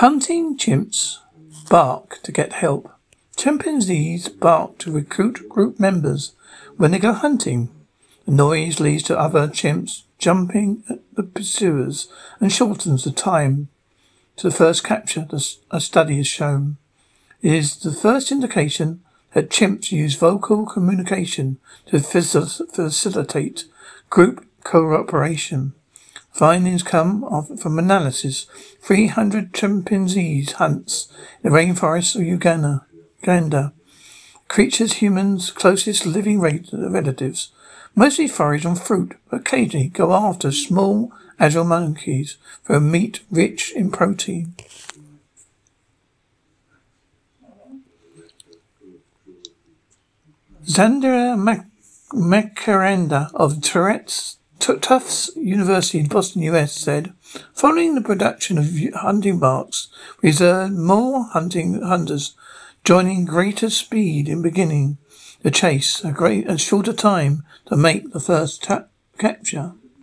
Hunting chimps bark to get help. Chimpanzees bark to recruit group members when they go hunting. The noise leads to other chimps jumping at the pursuers and shortens the time to the first capture, a study has shown. It is the first indication that chimps use vocal communication to facilitate group cooperation. Findings come from analysis. 300 chimpanzees hunts in the rainforests of Uganda. Uganda. Creatures humans' closest living relatives mostly forage on fruit, but occasionally go after small, agile monkeys for meat rich in protein. Zandra Mac- of Tourette's Tufts University in Boston, US said, following the production of hunting barks, we observed more hunting hunters joining greater speed in beginning the chase, a great, a shorter time to make the first ta- capture.